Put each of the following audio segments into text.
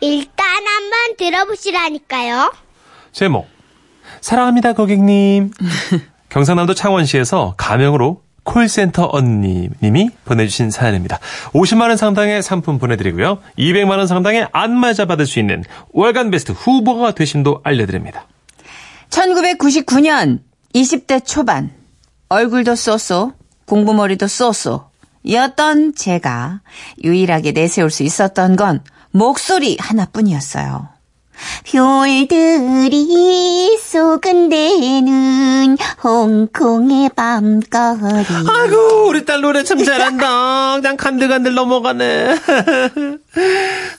일단 한번 들어보시라니까요. 제목 사랑합니다 고객님. 경상남도 창원시에서 가명으로 콜센터 언니님이 보내주신 사연입니다. 50만 원 상당의 상품 보내드리고요. 200만 원 상당의 안마자 받을 수 있는 월간 베스트 후보가 되심도 알려드립니다. 1999년 20대 초반 얼굴도 쏘쏘 공부머리도 쏘쏘 였던 제가 유일하게 내세울 수 있었던 건 목소리 하나뿐이었어요. 별들이 쏘근대는 홍콩의 밤거리. 아이고 우리 딸 노래 참 잘한다. 그냥 간들간들 넘어가네.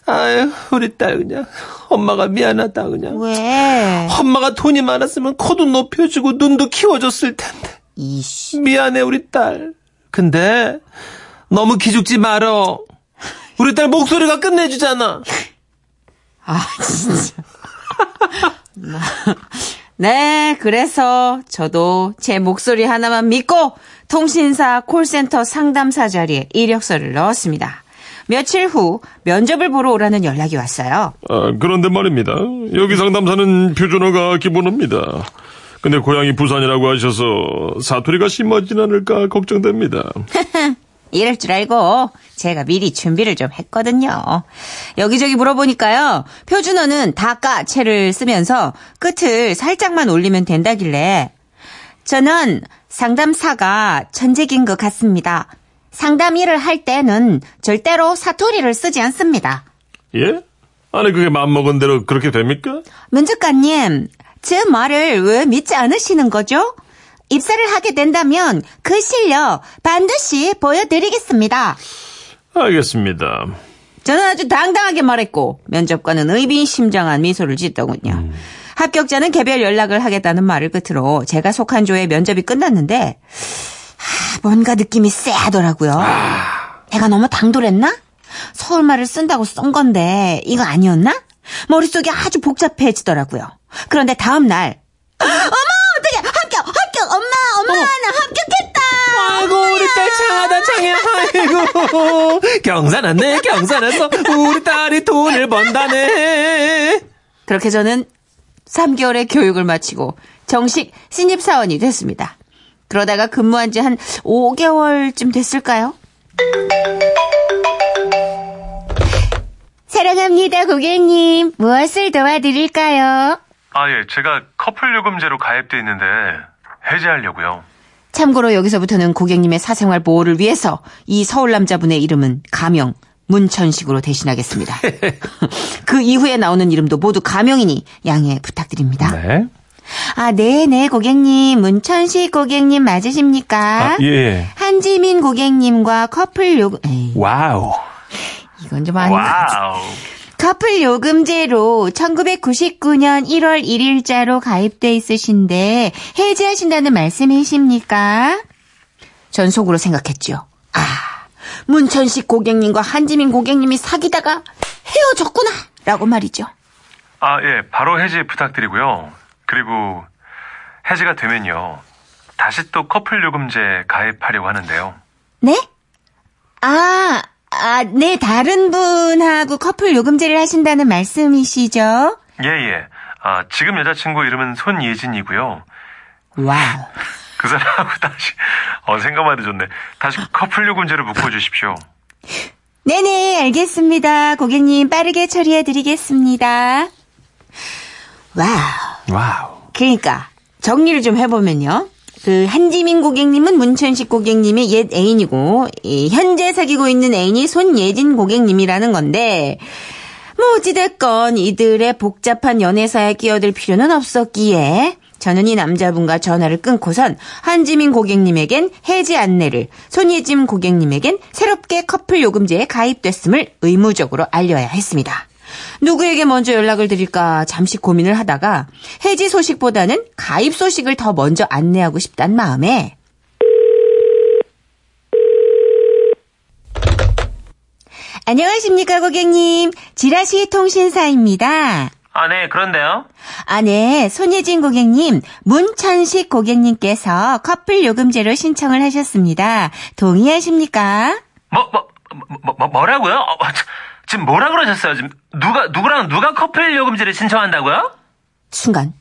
아유 우리 딸 그냥 엄마가 미안하다 그냥. 왜? 엄마가 돈이 많았으면 코도 높여주고 눈도 키워줬을 텐데. 이씨. 미안해 우리 딸. 근데 너무 기죽지 말어. 우리 딸 목소리가 끝내주잖아. 아, 진짜. 네, 그래서 저도 제 목소리 하나만 믿고 통신사 콜센터 상담사 자리에 이력서를 넣었습니다. 며칠 후 면접을 보러 오라는 연락이 왔어요. 아, 그런데 말입니다. 여기 상담사는 표준어가 기본어입니다. 근데 고향이 부산이라고 하셔서 사투리가 심하진 않을까 걱정됩니다. 이럴 줄 알고 제가 미리 준비를 좀 했거든요. 여기저기 물어보니까요. 표준어는 다까 채를 쓰면서 끝을 살짝만 올리면 된다길래 저는 상담사가 천재긴 것 같습니다. 상담 일을 할 때는 절대로 사투리를 쓰지 않습니다. 예? 아니 그게 맘먹은 대로 그렇게 됩니까? 면접관님, 제 말을 왜 믿지 않으시는 거죠? 입사를 하게 된다면 그 실력 반드시 보여드리겠습니다. 알겠습니다. 저는 아주 당당하게 말했고 면접관은 의빈심장한 미소를 짓더군요. 합격자는 개별 연락을 하겠다는 말을 끝으로 제가 속한 조의 면접이 끝났는데 하, 뭔가 느낌이 쎄하더라고요. 내가 너무 당돌했나? 서울말을 쓴다고 쓴 건데 이거 아니었나? 머릿속이 아주 복잡해지더라고요. 그런데 다음 날 어머 어떻게 합격 합격 엄마 엄마 나 합격했다. 아이고 우리 딸 장하다 장해. 아이고 경사났네 경사났어. 우리 딸이 돈을 번다네. 그렇게 저는 3개월의 교육을 마치고 정식 신입사원이 됐습니다. 그러다가 근무한 지 한 5개월쯤 됐을까요? 사랑합니다, 고객님. 무엇을 도와드릴까요? 아, 예. 제가 커플 요금제로 가입돼 있는데 해지하려고요. 참고로 여기서부터는 고객님의 사생활 보호를 위해서 이 서울 남자분의 이름은 가명 문천식으로 대신하겠습니다. 그 이후에 나오는 이름도 모두 가명이니 양해 부탁드립니다. 네. 아, 네네, 고객님. 문천식 고객님 맞으십니까? 아, 예. 한지민 고객님과 커플 요금, 에이, wow. 이건 좀 아닌 것 같아. 커플 요금제로 1999년 1월 1일자로 가입돼 있으신데 해지하신다는 말씀이십니까? 전 속으로 생각했죠. 아, 문천식 고객님과 한지민 고객님이 사귀다가 헤어졌구나 라고 말이죠. 아, 예. 바로 해지 부탁드리고요. 그리고 해지가 되면요. 다시 또 커플 요금제 가입하려고 하는데요. 네? 아, 아, 네, 다른 분하고 커플 요금제를 하신다는 말씀이시죠? 예, 예. 아, 지금 여자친구 이름은 손예진이고요. Wow. 그 사람하고 다시, 어, 생각만 해도 좋네. 다시 커플 요금제를 묶어주십시오. 네네, 알겠습니다. 고객님 빠르게 처리해 드리겠습니다. Wow. Wow. 그러니까 정리를 좀 해보면요. 그 한지민 고객님은 문천식 고객님의 옛 애인이고 이 현재 사귀고 있는 애인이 손예진 고객님이라는 건데 뭐 어찌됐건 이들의 복잡한 연애사에 끼어들 필요는 없었기에 저는 이 남자분과 전화를 끊고선 한지민 고객님에겐 해지 안내를 손예진 고객님에겐 새롭게 커플 요금제에 가입됐음을 의무적으로 알려야 했습니다. 누구에게 먼저 연락을 드릴까 잠시 고민을 하다가 해지 소식보다는 가입 소식을 더 먼저 안내하고 싶단 마음에 안녕하십니까 고객님 지라시 통신사입니다. 아, 네, 그런데요. 아, 네. 손예진 고객님, 문천식 고객님께서 커플 요금제로 신청을 하셨습니다. 동의하십니까? 뭐, 뭐, 뭐, 뭐 뭐라고요? 어, 저, 지금 뭐라 그러셨어요? 지금 누가 누구랑 누가 커플 요금제를 신청한다고요? 순간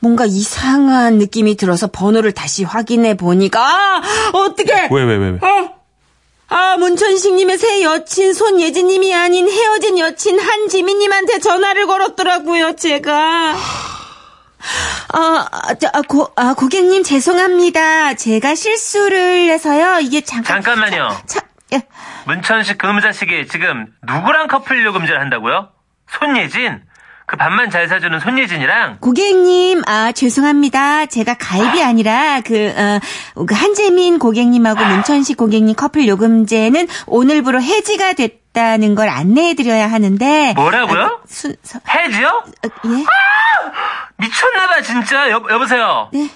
뭔가 이상한 느낌이 들어서 번호를 다시 확인해 보니까 아, 어떻게 왜, 왜, 왜, 왜? 어? 아, 문천식님의 새 여친 손예진님이 아닌 헤어진 여친 한지민님한테 전화를 걸었더라고요, 제가. 아, 아, 저, 아, 고, 아, 고객님 죄송합니다. 제가 실수를 해서요. 이게 잠깐. 잠깐만요. 참, 예. 문천식 금자식이 지금 누구랑 커플 요금제를 한다고요? 손예진? 그 밥만 잘 사주는 손예진이랑 고객님, 아, 죄송합니다. 제가 가입이 아니라, 그, 어, 그 한재민 고객님하고 문천식 고객님 커플 요금제는 오늘부로 해지가 됐다는 걸 안내해드려야 하는데. 뭐라고요? 아, 순, 서, 해지요? 어, 예? 미쳤나봐 진짜 여, 여보세요 네.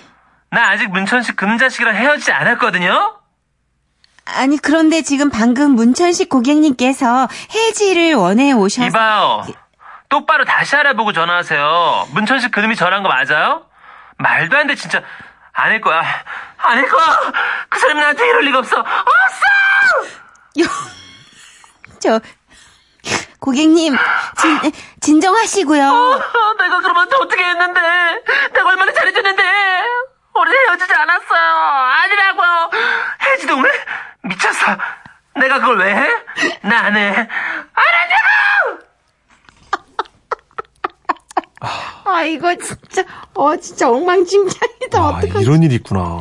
나 아직 문천식 금자식이랑 헤어지지 않았거든요 아니, 그런데 지금 방금 문천식 고객님께서 해지를 원해 오셔서. 이봐요. 똑바로 다시 알아보고 전화하세요. 문천식 그놈이 전화한 거 맞아요? 말도 안 돼 진짜. 아닐 거야. 아닐 거야. 그 사람이 나한테 이럴 리가 없어. 없어! 저, 고객님, 진, 진정하시고요. 어, 내가 그러면 또 어떻게 했는데? 내가 얼마나 잘해줬는데? 우리 헤어지지 않았어요. 아니라고요. 해지도 오늘 미쳤어 내가 그걸 왜 해? 나 안 해. 안 한다고! 아, 이거 진짜, 어, 진짜 엉망진창이다. 아, 어떡하지? 이런 일이 있구나.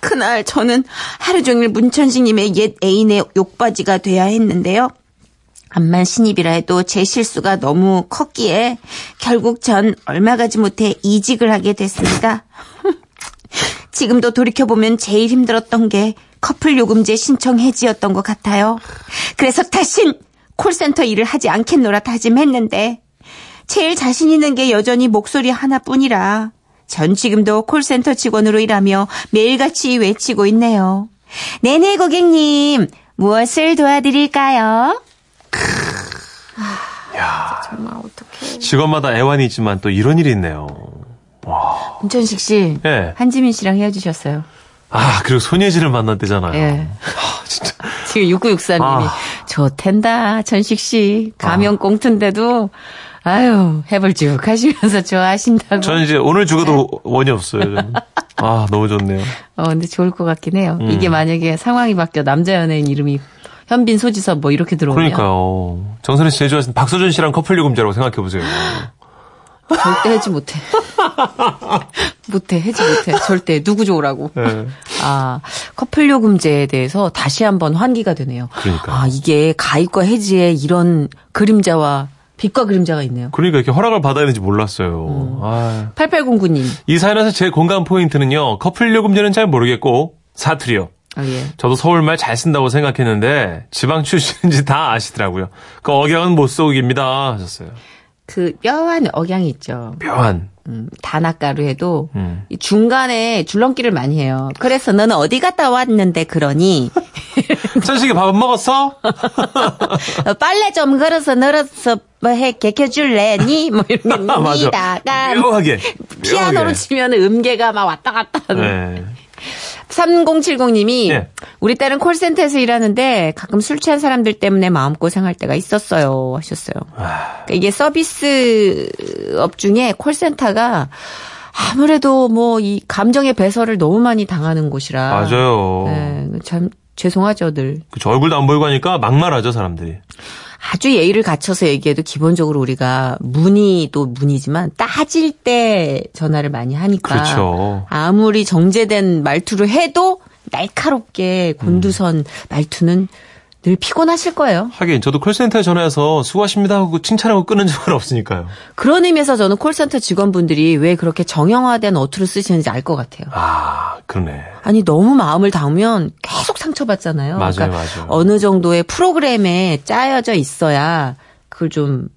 그날 저는 하루 종일 문천식님의 옛 애인의 욕바지가 돼야 했는데요. 암만 신입이라 해도 제 실수가 너무 컸기에 결국 전 얼마 가지 못해 이직을 하게 됐습니다. 지금도 돌이켜보면 제일 힘들었던 게 커플 요금제 신청 해지였던 것 같아요. 그래서 다신 콜센터 일을 하지 않겠노라 다짐했는데 제일 자신 있는 게 여전히 목소리 하나뿐이라 전 지금도 콜센터 직원으로 일하며 매일같이 외치고 있네요. 네네 고객님 무엇을 도와드릴까요? 정말 어떡해. 직원마다 애환이 있지만 또 이런 일이 있네요. 문천식 씨, 예. 한지민 씨랑 헤어지셨어요. 아, 그리고 손예진을 만났대잖아요. 예. 아, 진짜. 지금 6964님이 아. 좋텐다 천식 씨 가면 꽁트인데도 아유 해볼쭉 하시면서 좋아하신다고. 저는 이제 오늘 죽어도 원이 없어요. 저는. 아, 너무 좋네요. 어 근데 좋을 것 같긴 해요. 음. 이게 만약에 상황이 바뀌어 남자 연예인 이름이 현빈 소지섭 뭐 이렇게 들어오면 그러니까요. 정선혜 씨 제일 좋아하시는 박서준 씨랑 커플 요금제라고 생각해보세요. 절대 해지 못해. 못해 해지 못해. 절대 누구 좋으라고. 네. 아, 커플 요금제에 대해서 다시 한번 환기가 되네요. 그러니까요. 아, 이게 가입과 해지에 이런 그림자와 빛과 그림자가 있네요. 그러니까 이렇게 허락을 받아야 되는지 몰랐어요. 아. 8809님. 이 사연에서 제 공감 포인트는요. 커플 요금제는 잘 모르겠고 사투리요. 아, 예. 저도 서울말 잘 쓴다고 생각했는데 지방 출신인지 다 아시더라고요. 그 억양은 못 속입니다 하셨어요. 그 뼈한 억양이 있죠. 묘한. 음, 단아가루 해도 음. 이 중간에 줄넘기를 많이 해요. 그래서 너는 어디 갔다 왔는데 그러니 천식이 밥 안 먹었어? 어, 빨래 좀 걸어서 널어서 뭐해 개켜줄래? 니? 뭐 이런 게 아, 맞아. 니다가 묘하게. 피아노로. 치면 음계가 막 왔다 갔다 하는. 네. 3070님이 예. 우리 딸은 콜센터에서 일하는데 가끔 술 취한 사람들 때문에 마음고생할 때가 있었어요 하셨어요. 아. 그러니까 이게 서비스 업 중에 콜센터가 아무래도 뭐 이 감정의 배설을 너무 많이 당하는 곳이라. 맞아요. 네, 참 죄송하죠 늘. 그쵸, 얼굴도 안 보이고 하니까 막말하죠, 사람들이. 아주 예의를 갖춰서 얘기해도 기본적으로 우리가 문의 또 문의지만 따질 때 전화를 많이 하니까 그렇죠. 아무리 정제된 말투를 해도 날카롭게 곤두선 음. 말투는 늘 피곤하실 거예요. 하긴, 저도 콜센터에 전화해서 수고하십니다 하고 칭찬하고 끊은 적은 없으니까요. 그런 의미에서 저는 콜센터 직원분들이 왜 그렇게 정형화된 어투를 쓰시는지 알 것 같아요. 아, 그러네. 아니 너무 마음을 닿으면 계속 상처받잖아요. 맞아요, 그러니까 맞아요. 어느 정도의 프로그램에 짜여져 있어야 그걸 좀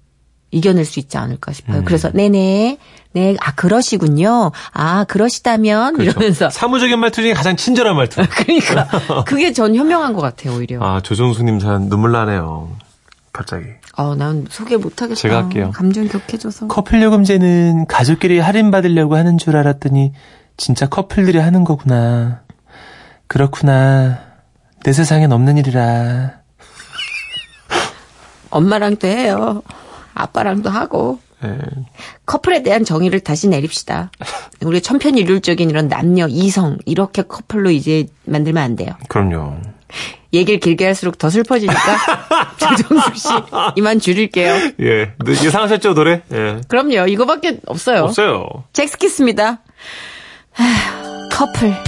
이겨낼 수 있지 않을까 싶어요. 음. 그래서 네네 네 아 그러시군요. 아 그러시다면 그렇죠. 이러면서 사무적인 말투 중에 가장 친절한 말투. 그러니까 그게 전 현명한 것 같아요 오히려. 아, 조정수님 사연 눈물 나네요. 갑자기. 어, 난 소개 못하겠다. 제가 할게요. 감정 격해져서. 커플 요금제는 가족끼리 할인 받으려고 하는 줄 알았더니 진짜 커플들이 하는 거구나. 그렇구나. 내 세상엔 없는 일이라. 엄마랑도 해요. 아빠랑도 하고. 예. 커플에 대한 정의를 다시 내립시다. 우리 천편일률적인 이런 남녀, 이성 이렇게 커플로 이제 만들면 안 돼요. 그럼요. 얘기를 길게 할수록 더 슬퍼지니까 조정숙 씨 이만 줄일게요. 예. 예상하셨죠, 노래? 예. 그럼요. 이거밖에 없어요. 없어요. 잭스키스입니다. 커플.